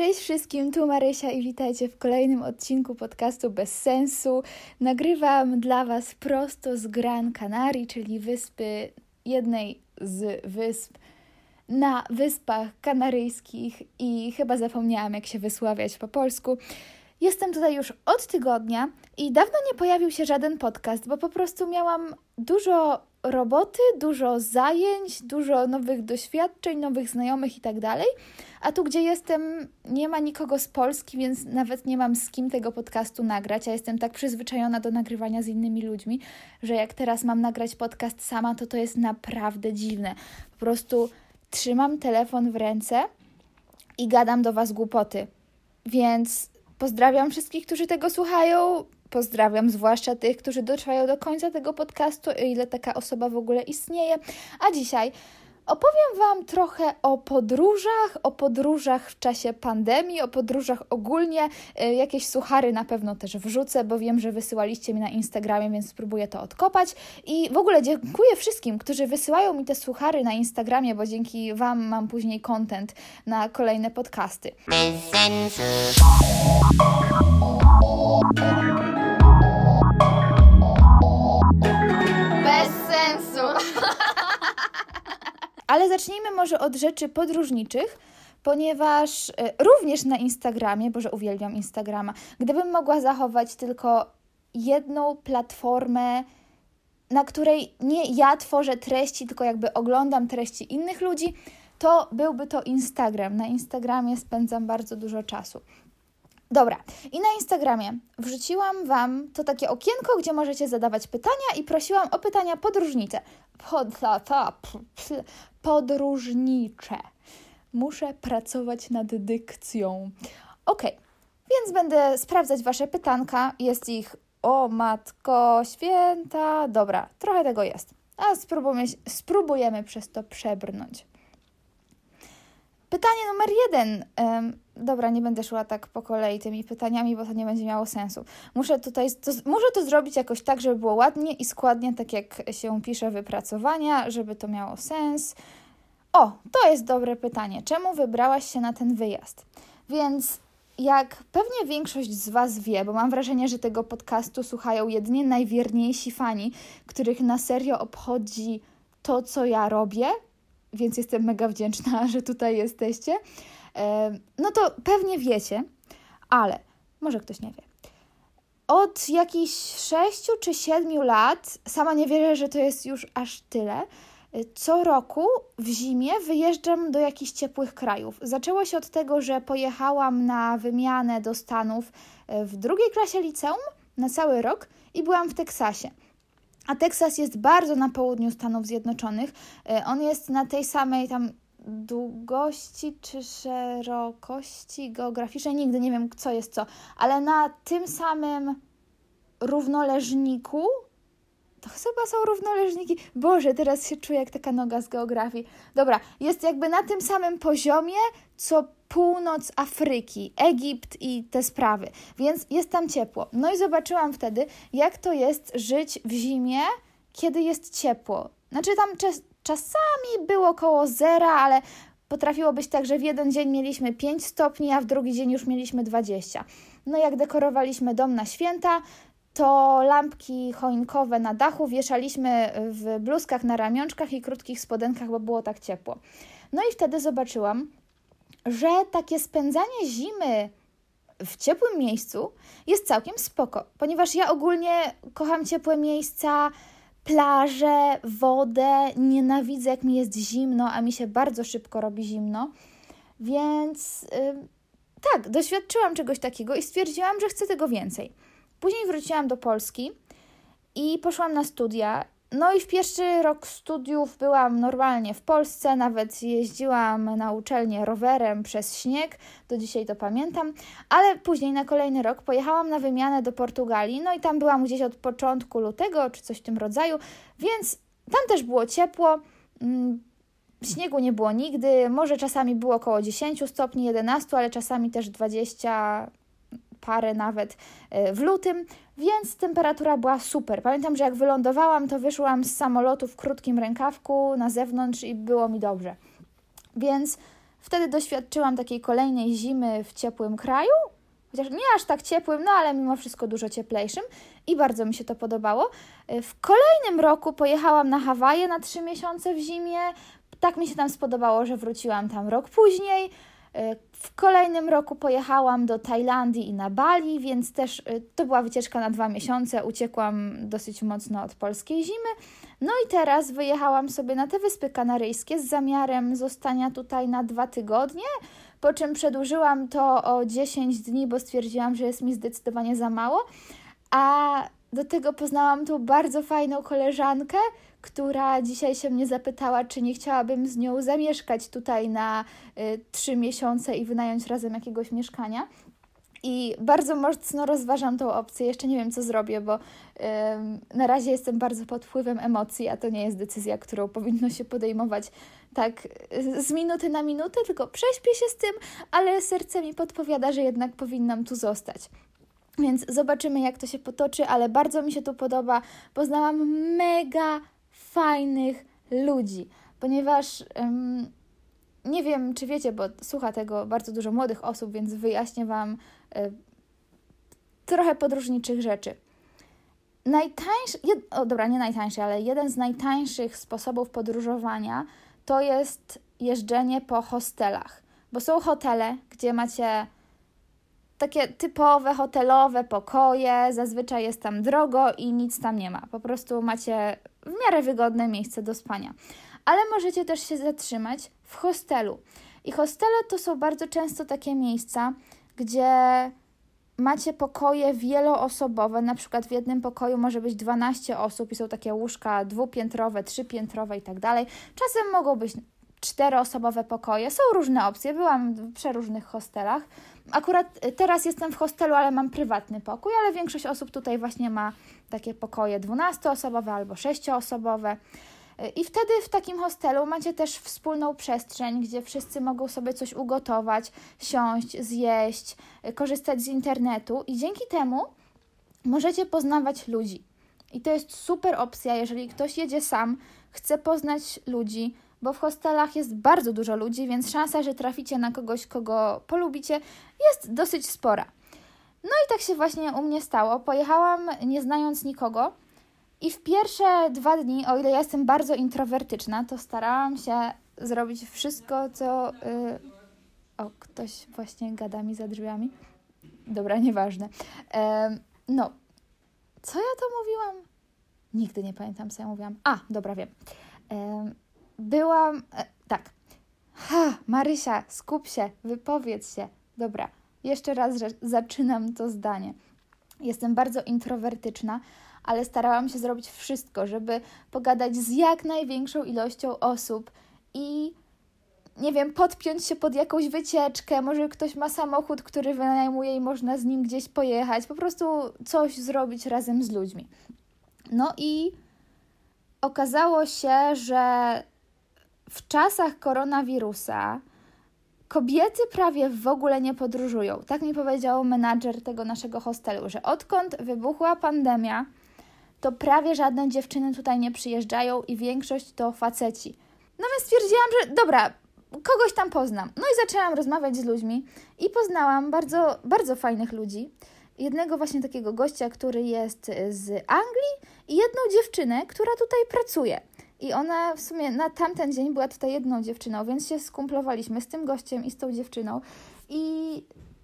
Cześć wszystkim, tu Marysia i witajcie w kolejnym odcinku podcastu Bez Sensu. Nagrywam dla Was prosto z Gran Canaria, czyli wyspy, jednej z wysp na Wyspach Kanaryjskich i chyba zapomniałam jak się wysławiać po polsku. Jestem tutaj już od tygodnia i dawno nie pojawił się żaden podcast, bo po prostu miałam dużo roboty, dużo zajęć, dużo nowych doświadczeń, nowych znajomych i tak dalej. A tu, gdzie jestem, nie ma nikogo z Polski, więc nawet nie mam z kim tego podcastu nagrać. Ja jestem tak przyzwyczajona do nagrywania z innymi ludźmi, że jak teraz mam nagrać podcast sama, to to jest naprawdę dziwne. Po prostu trzymam telefon w ręce i gadam do Was głupoty. Więc pozdrawiam wszystkich, którzy tego słuchają. Pozdrawiam zwłaszcza tych, którzy dotrwają do końca tego podcastu, o ile taka osoba w ogóle istnieje. A dzisiaj opowiem Wam trochę o podróżach, o podróżach w czasie pandemii, o podróżach ogólnie. Y, jakieś suchary na pewno też wrzucę, bo wiem, że wysyłaliście mi na Instagramie, więc spróbuję to odkopać. I w ogóle dziękuję wszystkim, którzy wysyłają mi te suchary na Instagramie, bo dzięki Wam mam później content na kolejne podcasty. Bez Ale zacznijmy może od rzeczy podróżniczych, ponieważ y, również na Instagramie, bo że uwielbiam Instagrama, gdybym mogła zachować tylko jedną platformę, na której nie ja tworzę treści, tylko jakby oglądam treści innych ludzi, to byłby to Instagram. Na Instagramie spędzam bardzo dużo czasu. Dobra, i na Instagramie wrzuciłam Wam to takie okienko, gdzie możecie zadawać pytania i prosiłam o pytania podróżnicze. Pod, ta, ta, podróżnicze. Muszę pracować nad dykcją. Ok, więc będę sprawdzać Wasze pytanka. Jest ich, o matko święta. Dobra, trochę tego jest. A spróbujemy, spróbujemy przez to przebrnąć. Pytanie numer jeden. Dobra, nie będę szła tak po kolei tymi pytaniami, bo to nie będzie miało sensu. Muszę tutaj, to, muszę to zrobić jakoś tak, żeby było ładnie i składnie, tak jak się pisze wypracowania, żeby to miało sens. O, to jest dobre pytanie. Czemu wybrałaś się na ten wyjazd? Więc jak pewnie większość z Was wie, bo mam wrażenie, że tego podcastu słuchają jedynie najwierniejsi fani, których na serio obchodzi to, co ja robię, więc jestem mega wdzięczna, że tutaj jesteście. No to pewnie wiecie, ale może ktoś nie wie. Od jakichś sześciu czy siedmiu lat, sama nie wierzę, że to jest już aż tyle, co roku w zimie wyjeżdżam do jakichś ciepłych krajów. Zaczęło się od tego, że pojechałam na wymianę do Stanów e, w drugiej klasie liceum na cały rok i byłam w Teksasie. A Teksas jest bardzo na południu Stanów Zjednoczonych. E, on jest na tej samej tam długości czy szerokości geograficznej, nigdy nie wiem co jest co, ale na tym samym równoleżniku to chyba są równoleżniki. Boże, teraz się czuję jak taka noga z geografii. Dobra, jest jakby na tym samym poziomie, co północ Afryki, Egipt i te sprawy, więc jest tam ciepło. No i zobaczyłam wtedy, jak to jest żyć w zimie, kiedy jest ciepło. Znaczy tam czas, czasami było koło zera, ale potrafiło być tak, że w jeden dzień mieliśmy 5 stopni, a w drugi dzień już mieliśmy 20. No jak dekorowaliśmy dom na święta, to lampki choinkowe na dachu wieszaliśmy w bluzkach na ramionczkach i krótkich spodenkach, bo było tak ciepło. No i wtedy zobaczyłam, że takie spędzanie zimy w ciepłym miejscu jest całkiem spoko, ponieważ ja ogólnie kocham ciepłe miejsca, plaże, wodę, nienawidzę jak mi jest zimno, a mi się bardzo szybko robi zimno, więc yy, tak, doświadczyłam czegoś takiego i stwierdziłam, że chcę tego więcej. Później wróciłam do Polski i poszłam na studia. No i w pierwszy rok studiów byłam normalnie w Polsce, nawet jeździłam na uczelnię rowerem przez śnieg, do dzisiaj to pamiętam, ale później na kolejny rok pojechałam na wymianę do Portugalii, no i tam byłam gdzieś od początku lutego czy coś w tym rodzaju, więc tam też było ciepło. Mm, śniegu nie było nigdy, może czasami było około 10 stopni, 11, ale czasami też 20, parę nawet e, w lutym, więc temperatura była super. Pamiętam, że jak wylądowałam, to wyszłam z samolotu w krótkim rękawku na zewnątrz i było mi dobrze. Więc Wtedy doświadczyłam takiej kolejnej zimy w ciepłym kraju, chociaż nie aż tak ciepłym, no ale mimo wszystko dużo cieplejszym i bardzo mi się to podobało. W kolejnym roku pojechałam na Hawaje na trzy miesiące w zimie. Tak mi się tam spodobało, że wróciłam tam rok później. W kolejnym roku pojechałam do Tajlandii i na Bali, więc też y, to była wycieczka na dwa miesiące. Uciekłam dosyć mocno od polskiej zimy. No i teraz wyjechałam sobie na te Wyspy Kanaryjskie z zamiarem zostania tutaj na dwa tygodnie, po czym przedłużyłam to o 10 dni, bo stwierdziłam, że jest mi zdecydowanie za mało. A do tego poznałam tu bardzo fajną koleżankę, która dzisiaj się mnie zapytała, czy nie chciałabym z nią zamieszkać tutaj na y, trzy miesiące i wynająć razem jakiegoś mieszkania. I bardzo mocno rozważam tą opcję. Jeszcze nie wiem, co zrobię, bo na razie jestem bardzo pod wpływem emocji, a to nie jest decyzja, którą powinno się podejmować tak z minuty na minutę, tylko prześpię się z tym, ale serce mi podpowiada, że jednak powinnam tu zostać. Więc zobaczymy, jak to się potoczy, ale bardzo mi się tu podoba. Poznałam mega fajnych ludzi, ponieważ um, nie wiem, czy wiecie, bo słucha tego bardzo dużo młodych osób, więc wyjaśnię Wam y, trochę podróżniczych rzeczy. Najtańszy, jed, o dobra, nie najtańszy, ale jeden z najtańszych sposobów podróżowania to jest jeżdżenie po hostelach, bo są hotele, gdzie macie takie typowe hotelowe pokoje, zazwyczaj jest tam drogo i nic tam nie ma. Po prostu macie w miarę wygodne miejsce do spania. Ale możecie też się zatrzymać w hostelu. I hostele to są bardzo często takie miejsca, gdzie macie pokoje wieloosobowe, na przykład w jednym pokoju może być 12 osób i są takie łóżka dwupiętrowe, trzypiętrowe i tak dalej. Czasem mogą być czteroosobowe pokoje. Są różne opcje. Byłam w przeróżnych hostelach. Akurat y, teraz jestem w hostelu, ale mam prywatny pokój, ale większość osób tutaj właśnie ma takie pokoje dwunastoosobowe albo sześcioosobowe. Y, I wtedy w takim hostelu macie też wspólną przestrzeń, gdzie wszyscy mogą sobie coś ugotować, siąść, zjeść, y, korzystać z internetu, i dzięki temu możecie poznawać ludzi. I to jest super opcja, jeżeli ktoś jedzie sam, chce poznać ludzi, bo w hostelach jest bardzo dużo ludzi, więc szansa, że traficie na kogoś, kogo polubicie, jest dosyć spora. No i tak się właśnie u mnie stało. Pojechałam nie znając nikogo. I w pierwsze dwa dni, o ile ja jestem bardzo introwertyczna, to starałam się zrobić wszystko, co. Yy... O, ktoś właśnie gada mi za drzwiami. Dobra, nieważne. Yy, no, co ja to mówiłam? Nigdy nie pamiętam, co ja mówiłam. A, dobra, wiem. Yy, byłam. E, tak. Ha, Marysia, skup się, wypowiedz się. Dobra, jeszcze raz że zaczynam to zdanie. Jestem bardzo introwertyczna, ale starałam się zrobić wszystko, żeby pogadać z jak największą ilością osób i nie wiem, podpiąć się pod jakąś wycieczkę, może ktoś ma samochód, który wynajmuje i można z nim gdzieś pojechać, po prostu coś zrobić razem z ludźmi. No i okazało się, że w czasach koronawirusa kobiety prawie w ogóle nie podróżują. Tak mi powiedział menadżer tego naszego hostelu, że odkąd wybuchła pandemia, to prawie żadne dziewczyny tutaj nie przyjeżdżają i większość to faceci. No więc stwierdziłam, że dobra, kogoś tam poznam. No i zaczęłam rozmawiać z ludźmi i poznałam bardzo, bardzo fajnych ludzi. Jednego właśnie takiego gościa, który jest z Anglii i jedną dziewczynę, która tutaj pracuje. I ona w sumie na tamten dzień była tutaj jedną dziewczyną, więc się skumplowaliśmy z tym gościem i z tą dziewczyną. I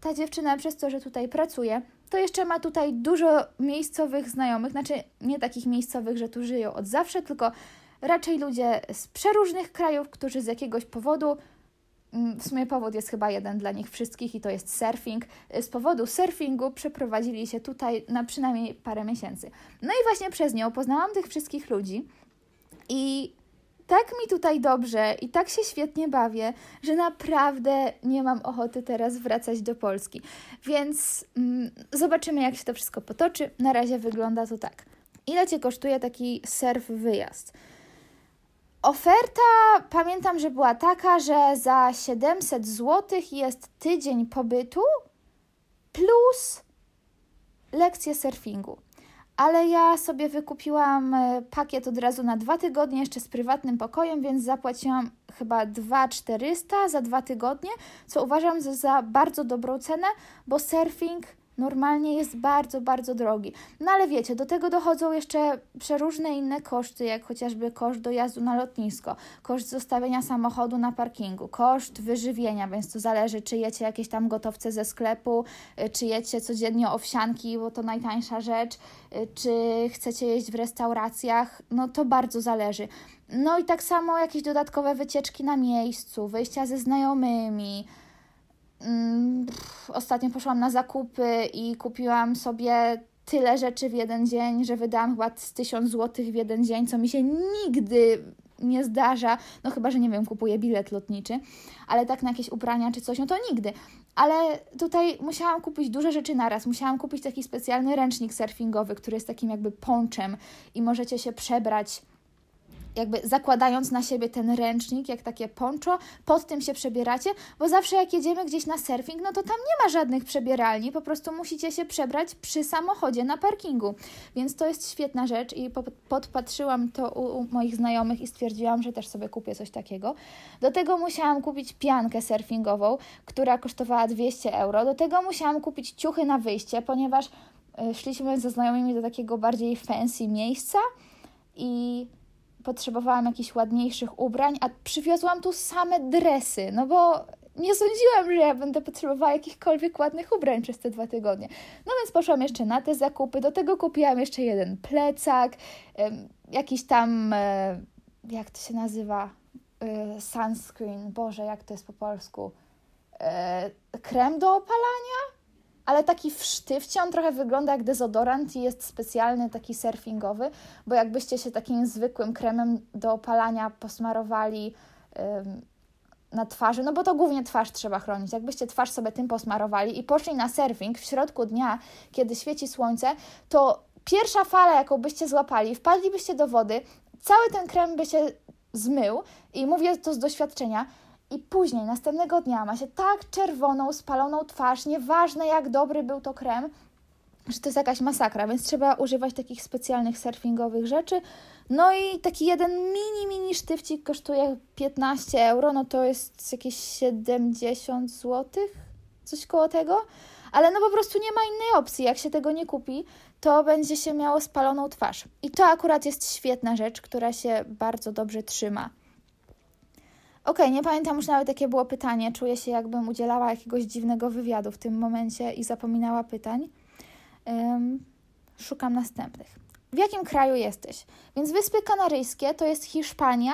ta dziewczyna przez to, że tutaj pracuje, to jeszcze ma tutaj dużo miejscowych znajomych, znaczy nie takich miejscowych, że tu żyją od zawsze, tylko raczej ludzie z przeróżnych krajów, którzy z jakiegoś powodu, mm, w sumie powód jest chyba jeden dla nich wszystkich i to jest surfing, z powodu surfingu przeprowadzili się tutaj na przynajmniej parę miesięcy. No i właśnie przez nią poznałam tych wszystkich ludzi, i tak mi tutaj dobrze i tak się świetnie bawię, że naprawdę nie mam ochoty teraz wracać do Polski. Więc mm, zobaczymy, jak się to wszystko potoczy. Na razie wygląda to tak. Ile Cię kosztuje taki surf wyjazd? Oferta, pamiętam, że była taka, że za 700 zł jest tydzień pobytu plus lekcje surfingu. Ale ja sobie wykupiłam e, pakiet od razu na dwa tygodnie, jeszcze z prywatnym pokojem, więc zapłaciłam chyba 2400 za dwa tygodnie, co uważam za, za bardzo dobrą cenę, bo surfing normalnie jest bardzo, bardzo drogi. No ale wiecie, do tego dochodzą jeszcze przeróżne inne koszty, jak chociażby koszt dojazdu na lotnisko, koszt zostawienia samochodu na parkingu, koszt wyżywienia, więc to zależy, czy jecie jakieś tam gotowce ze sklepu, y, czy jecie codziennie owsianki, bo to najtańsza rzecz, y, czy chcecie jeść w restauracjach, no to bardzo zależy. No i tak samo jakieś dodatkowe wycieczki na miejscu, wyjścia ze znajomymi, Mm, ostatnio poszłam na zakupy i kupiłam sobie tyle rzeczy w jeden dzień, że wydałam chyba z 1000 zł w jeden dzień, co mi się nigdy nie zdarza, no chyba, że nie wiem, kupuję bilet lotniczy, ale tak na jakieś ubrania czy coś, no to nigdy. Ale tutaj musiałam kupić duże rzeczy naraz. Musiałam kupić taki specjalny ręcznik surfingowy, który jest takim jakby ponczem i możecie się przebrać jakby zakładając na siebie ten ręcznik, jak takie poncho, pod tym się przebieracie, bo zawsze jak jedziemy gdzieś na surfing, no to tam nie ma żadnych przebieralni, po prostu musicie się przebrać przy samochodzie na parkingu. Więc to jest świetna rzecz i podpatrzyłam to u, moich znajomych i stwierdziłam, że też sobie kupię coś takiego. Do tego musiałam kupić piankę surfingową, która kosztowała 200 euro. Do tego musiałam kupić ciuchy na wyjście, ponieważ e, szliśmy ze znajomymi do takiego bardziej fancy miejsca i potrzebowałam jakichś ładniejszych ubrań, a przywiozłam tu same dresy, no bo nie sądziłam, że ja będę potrzebowała jakichkolwiek ładnych ubrań przez te dwa tygodnie. No więc poszłam jeszcze na te zakupy, do tego kupiłam jeszcze jeden plecak, jakiś tam, e, jak to się nazywa, e, sunscreen, Boże, jak to jest po polsku, e, krem do opalania? Ale taki w sztywcie, on trochę wygląda jak dezodorant i jest specjalny, taki surfingowy, bo jakbyście się takim zwykłym kremem do opalania posmarowali ym, na twarzy, no bo to głównie twarz trzeba chronić, jakbyście twarz sobie tym posmarowali i poszli na surfing w środku dnia, kiedy świeci słońce, to pierwsza fala, jaką byście złapali, wpadlibyście do wody, cały ten krem by się zmył i mówię to z doświadczenia, i później, następnego dnia ma się tak czerwoną, spaloną twarz, nieważne jak dobry był to krem, że to jest jakaś masakra, więc trzeba używać takich specjalnych surfingowych rzeczy. No i taki jeden mini, mini sztywcik kosztuje 15 euro, no to jest jakieś 70 zł, coś koło tego. Ale no po prostu nie ma innej opcji. Jak się tego nie kupi, to będzie się miało spaloną twarz. I to akurat jest świetna rzecz, która się bardzo dobrze trzyma. Okej, okay, nie pamiętam już nawet jakie było pytanie. Czuję się jakbym udzielała jakiegoś dziwnego wywiadu w tym momencie i zapominała pytań. Um, szukam następnych. W jakim kraju jesteś? Więc Wyspy Kanaryjskie to jest Hiszpania,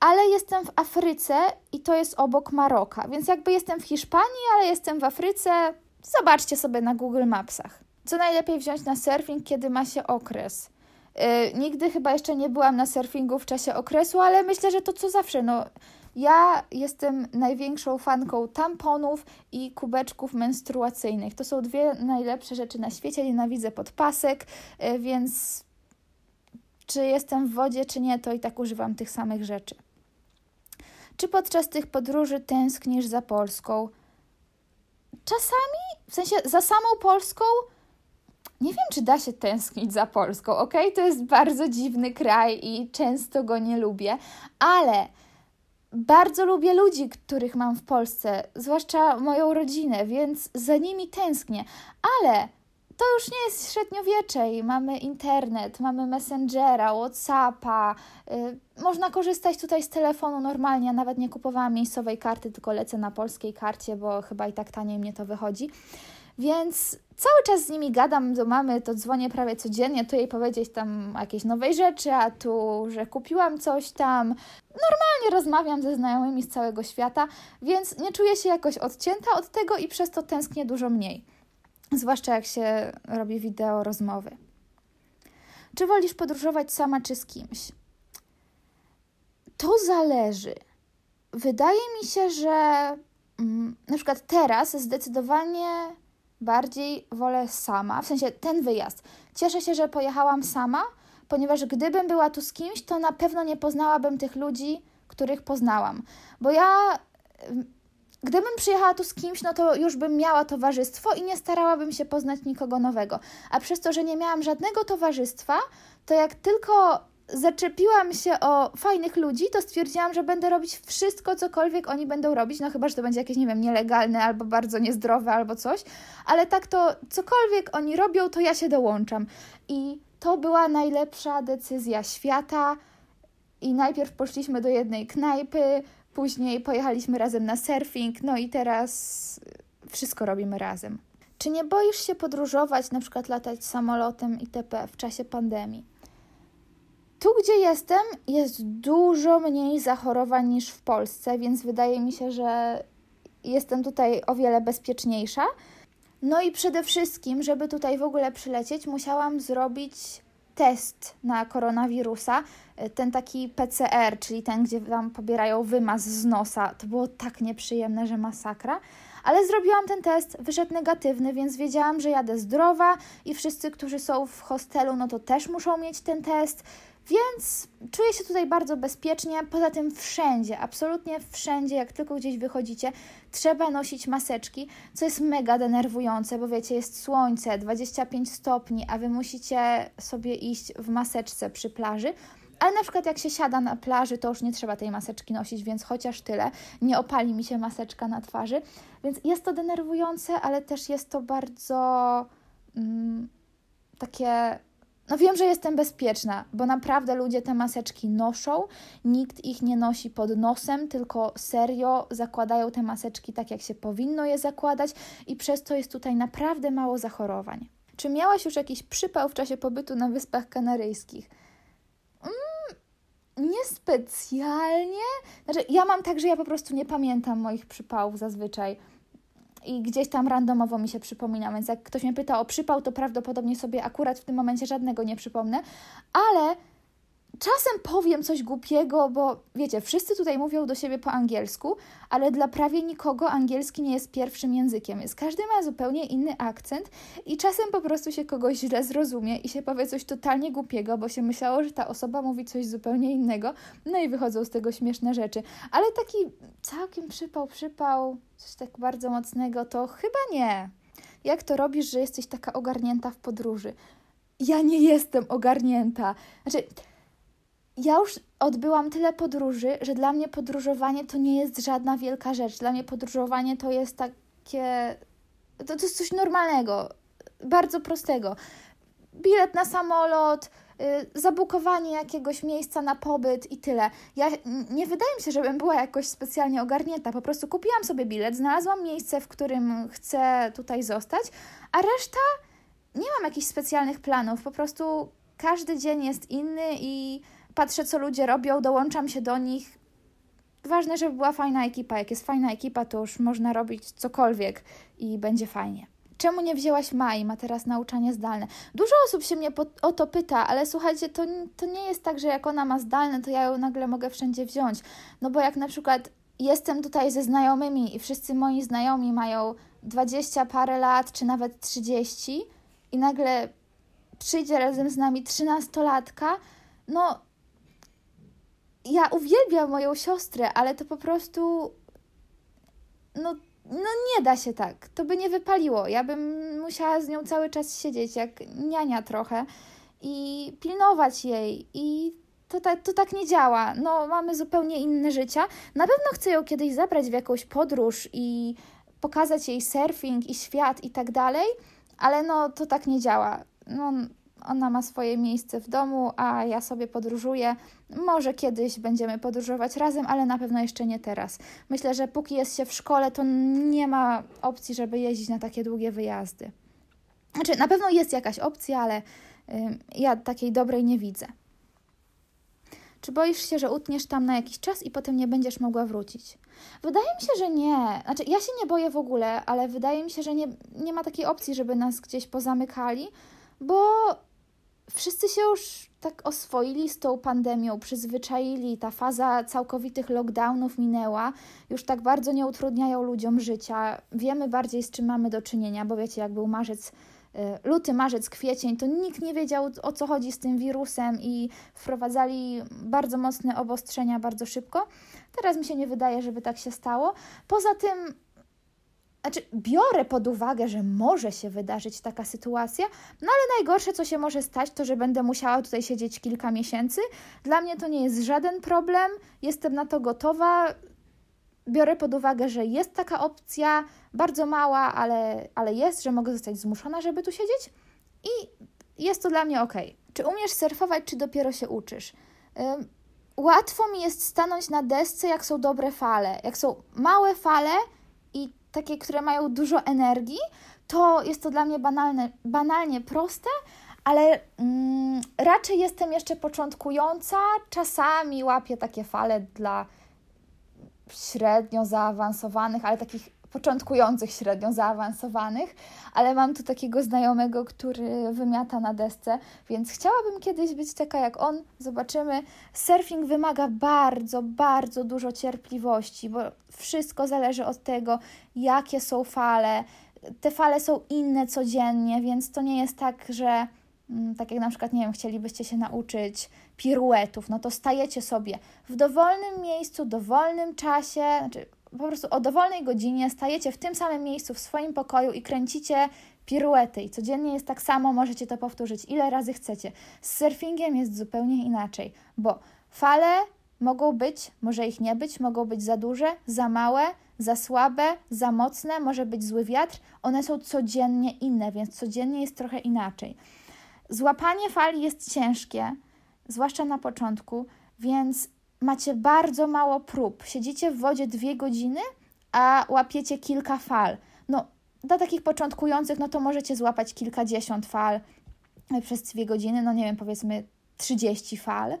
ale jestem w Afryce i to jest obok Maroka. Więc jakby jestem w Hiszpanii, ale jestem w Afryce. Zobaczcie sobie na Google Mapsach. Co najlepiej wziąć na surfing, kiedy ma się okres? Yy, nigdy chyba jeszcze nie byłam na surfingu w czasie okresu, ale myślę, że to co zawsze. No, ja jestem największą fanką tamponów i kubeczków menstruacyjnych. To są dwie najlepsze rzeczy na świecie. Nienawidzę podpasek, e, więc czy jestem w wodzie, czy nie, to i tak używam tych samych rzeczy. Czy podczas tych podróży tęsknisz za Polską? Czasami, w sensie za samą Polską, nie wiem, czy da się tęsknić za Polską, ok? To jest bardzo dziwny kraj i często go nie lubię, ale bardzo lubię ludzi, których mam w Polsce, zwłaszcza moją rodzinę, więc za nimi tęsknię. Ale to już nie jest średniowiecze i mamy internet, mamy Messengera, Whatsappa. Yy, można korzystać tutaj z telefonu normalnie. Ja nawet nie kupowałam miejscowej karty, tylko lecę na polskiej karcie, bo chyba i tak taniej mnie to wychodzi. Więc cały czas z nimi gadam do mamy, to dzwonię prawie codziennie, tu jej powiedzieć tam jakieś nowej rzeczy, a tu, że kupiłam coś tam. Normalnie rozmawiam ze znajomymi z całego świata, więc nie czuję się jakoś odcięta od tego i przez to tęsknię dużo mniej. Zwłaszcza jak się robi wideo rozmowy. Czy wolisz podróżować sama czy z kimś? To zależy. Wydaje mi się, że mm, na przykład teraz zdecydowanie bardziej wolę sama, w sensie ten wyjazd. Cieszę się, że pojechałam sama, ponieważ gdybym była tu z kimś, to na pewno nie poznałabym tych ludzi, których poznałam. Bo ja Gdybym przyjechała tu z kimś, no to już bym miała towarzystwo i nie starałabym się poznać nikogo nowego. A przez to, że nie miałam żadnego towarzystwa, to jak tylko zaczepiłam się o fajnych ludzi, to stwierdziłam, że będę robić wszystko, cokolwiek oni będą robić, no chyba, że to będzie jakieś, nie wiem, nielegalne albo bardzo niezdrowe albo coś, ale tak to cokolwiek oni robią, to ja się dołączam. I to była najlepsza decyzja świata. I najpierw poszliśmy do jednej knajpy, później pojechaliśmy razem na surfing, no i teraz wszystko robimy razem. Czy nie boisz się podróżować, na przykład latać samolotem itp. w czasie pandemii? Tu, gdzie jestem, jest dużo mniej zachorowań niż w Polsce, więc wydaje mi się, że jestem tutaj o wiele bezpieczniejsza. No i przede wszystkim, żeby tutaj w ogóle przylecieć, musiałam zrobić test na koronawirusa, ten taki PCR, czyli ten, gdzie Wam pobierają wymaz z nosa. To było tak nieprzyjemne, że masakra. Ale zrobiłam ten test, wyszedł negatywny, więc wiedziałam, że jadę zdrowa i wszyscy, którzy są w hostelu, no to też muszą mieć ten test. Więc czuję się tutaj bardzo bezpiecznie. Poza tym wszędzie, absolutnie wszędzie, jak tylko gdzieś wychodzicie, trzeba nosić maseczki, co jest mega denerwujące, bo wiecie, jest słońce, 25 stopni, a wy musicie sobie iść w maseczce przy plaży. Ale na przykład jak się siada na plaży, to już nie trzeba tej maseczki nosić, więc chociaż tyle, nie opali mi się maseczka na twarzy. Więc jest to denerwujące, ale też jest to bardzo mm, takie no wiem, że jestem bezpieczna, bo naprawdę ludzie te maseczki noszą, nikt ich nie nosi pod nosem, tylko serio zakładają te maseczki tak, jak się powinno je zakładać i przez to jest tutaj naprawdę mało zachorowań. Czy miałaś już jakiś przypał w czasie pobytu na Wyspach Kanaryjskich? Mm, niespecjalnie. Znaczy, ja mam tak, że ja po prostu nie pamiętam moich przypałów zazwyczaj i gdzieś tam randomowo mi się przypomina, więc jak ktoś mnie pyta o przypał, to prawdopodobnie sobie akurat w tym momencie żadnego nie przypomnę, ale czasem powiem coś głupiego, bo wiecie, wszyscy tutaj mówią do siebie po angielsku, ale dla prawie nikogo angielski nie jest pierwszym językiem, więc każdy ma zupełnie inny akcent i czasem po prostu się kogoś źle zrozumie i się powie coś totalnie głupiego, bo się myślało, że ta osoba mówi coś zupełnie innego, no i wychodzą z tego śmieszne rzeczy. Ale taki całkiem przypał, przypał, coś tak bardzo mocnego, to chyba nie. Jak to robisz, że jesteś taka ogarnięta w podróży? Ja nie jestem ogarnięta. Znaczy, ja już odbyłam tyle podróży, że dla mnie podróżowanie to nie jest żadna wielka rzecz. Dla mnie podróżowanie to jest takie. To, to jest coś normalnego, bardzo prostego. Bilet na samolot, yy, zabukowanie jakiegoś miejsca na pobyt i tyle. Ja nie wydaje mi się, żebym była jakoś specjalnie ogarnięta. Po prostu kupiłam sobie bilet, znalazłam miejsce, w którym chcę tutaj zostać, a reszta nie mam jakichś specjalnych planów. Po prostu każdy dzień jest inny i patrzę, co ludzie robią, dołączam się do nich. Ważne, żeby była fajna ekipa. Jak jest fajna ekipa, to już można robić cokolwiek i będzie fajnie. Czemu nie wzięłaś Mai? Ma teraz nauczanie zdalne. Dużo osób się mnie o to pyta, ale słuchajcie, to, to nie jest tak, że jak ona ma zdalne, to ja ją nagle mogę wszędzie wziąć. No bo jak na przykład jestem tutaj ze znajomymi i wszyscy moi znajomi mają 20 parę lat, czy nawet 30 i nagle przyjdzie razem z nami trzynastolatka, no ja uwielbiam moją siostrę, ale to po prostu. No, no nie da się tak. To by nie wypaliło. Ja bym musiała z nią cały czas siedzieć, jak niania trochę i pilnować jej. I to, ta, to tak nie działa. No, mamy zupełnie inne życia. Na pewno chcę ją kiedyś zabrać w jakąś podróż i pokazać jej surfing i świat i tak dalej, ale no, to tak nie działa. No, ona ma swoje miejsce w domu, a ja sobie podróżuję. Może kiedyś będziemy podróżować razem, ale na pewno jeszcze nie teraz. Myślę, że póki jest się w szkole, to nie ma opcji, żeby jeździć na takie długie wyjazdy. Znaczy, na pewno jest jakaś opcja, ale ja takiej dobrej nie widzę. Czy boisz się, że utniesz tam na jakiś czas i potem nie będziesz mogła wrócić? Wydaje mi się, że nie. Znaczy, ja się nie boję w ogóle, ale wydaje mi się, że nie, nie ma takiej opcji, żeby nas gdzieś pozamykali, bo wszyscy się już tak oswoili z tą pandemią, przyzwyczaili, ta faza całkowitych lockdownów minęła, już tak bardzo nie utrudniają ludziom życia. Wiemy bardziej, z czym mamy do czynienia, bo wiecie, jak był marzec luty, marzec, kwiecień, to nikt nie wiedział o co chodzi z tym wirusem i wprowadzali bardzo mocne obostrzenia bardzo szybko. Teraz mi się nie wydaje, żeby tak się stało. Poza tym znaczy, biorę pod uwagę, że może się wydarzyć taka sytuacja, no ale najgorsze, co się może stać, to że będę musiała tutaj siedzieć kilka miesięcy. Dla mnie to nie jest żaden problem, jestem na to gotowa. Biorę pod uwagę, że jest taka opcja, bardzo mała, ale, ale jest, że mogę zostać zmuszona, żeby tu siedzieć i jest to dla mnie ok. Czy umiesz surfować, czy dopiero się uczysz? Łatwo mi jest stanąć na desce, jak są dobre fale. Jak są małe fale, takie, które mają dużo energii, to jest to dla mnie banalne, banalnie proste, ale mm, raczej jestem jeszcze początkująca. Czasami łapię takie fale dla średnio zaawansowanych, ale takich początkujących średnio zaawansowanych, ale mam tu takiego znajomego, który wymiata na desce, więc chciałabym kiedyś być taka jak on. Zobaczymy. Surfing wymaga bardzo, bardzo dużo cierpliwości, bo wszystko zależy od tego, jakie są fale. Te fale są inne codziennie, więc to nie jest tak, że mm, tak jak na przykład, nie wiem, chcielibyście się nauczyć piruetów, no to stajecie sobie w dowolnym miejscu, dowolnym czasie, znaczy po prostu o dowolnej godzinie stajecie w tym samym miejscu w swoim pokoju i kręcicie piruety i codziennie jest tak samo, możecie to powtórzyć ile razy chcecie. Z surfingiem jest zupełnie inaczej, bo fale mogą być, może ich nie być, mogą być za duże, za małe, za słabe, za mocne, może być zły wiatr. One są codziennie inne, więc codziennie jest trochę inaczej. Złapanie fali jest ciężkie, zwłaszcza na początku, więc macie bardzo mało prób. Siedzicie w wodzie dwie godziny, a łapiecie kilka fal. No, dla takich początkujących, no to możecie złapać kilkadziesiąt fal e, przez dwie godziny, no nie wiem, powiedzmy 30 fal. E,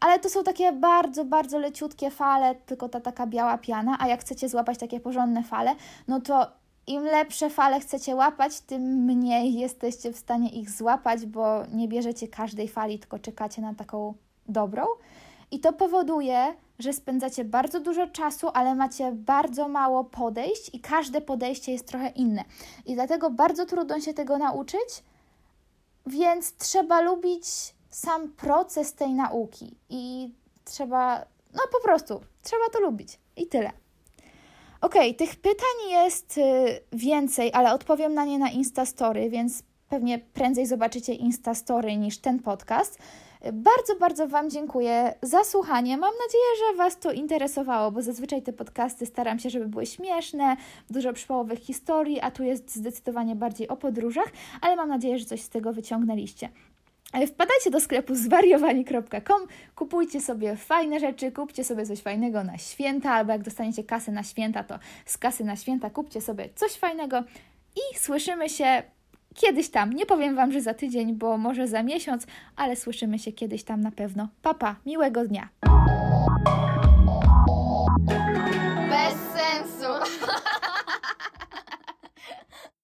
ale to są takie bardzo, bardzo leciutkie fale, tylko ta taka biała piana, a jak chcecie złapać takie porządne fale, no to im lepsze fale chcecie łapać, tym mniej jesteście w stanie ich złapać, bo nie bierzecie każdej fali, tylko czekacie na taką dobrą. I to powoduje, że spędzacie bardzo dużo czasu, ale macie bardzo mało podejść i każde podejście jest trochę inne. I dlatego bardzo trudno się tego nauczyć, więc trzeba lubić sam proces tej nauki i trzeba, no po prostu, trzeba to lubić i tyle. Ok, tych pytań jest y, więcej, ale odpowiem na nie na Instastory, więc pewnie prędzej zobaczycie Instastory niż ten podcast. Bardzo, bardzo Wam dziękuję za słuchanie. Mam nadzieję, że Was to interesowało, bo zazwyczaj te podcasty staram się, żeby były śmieszne, dużo przypałowych historii, a tu jest zdecydowanie bardziej o podróżach, ale mam nadzieję, że coś z tego wyciągnęliście. Wpadajcie do sklepu zwariowani.com, kupujcie sobie fajne rzeczy, kupcie sobie coś fajnego na święta, albo jak dostaniecie kasę na święta, to z kasy na święta kupcie sobie coś fajnego i słyszymy się kiedyś tam. Nie powiem Wam, że za tydzień, bo może za miesiąc, ale słyszymy się kiedyś tam na pewno. Papa, pa, miłego dnia!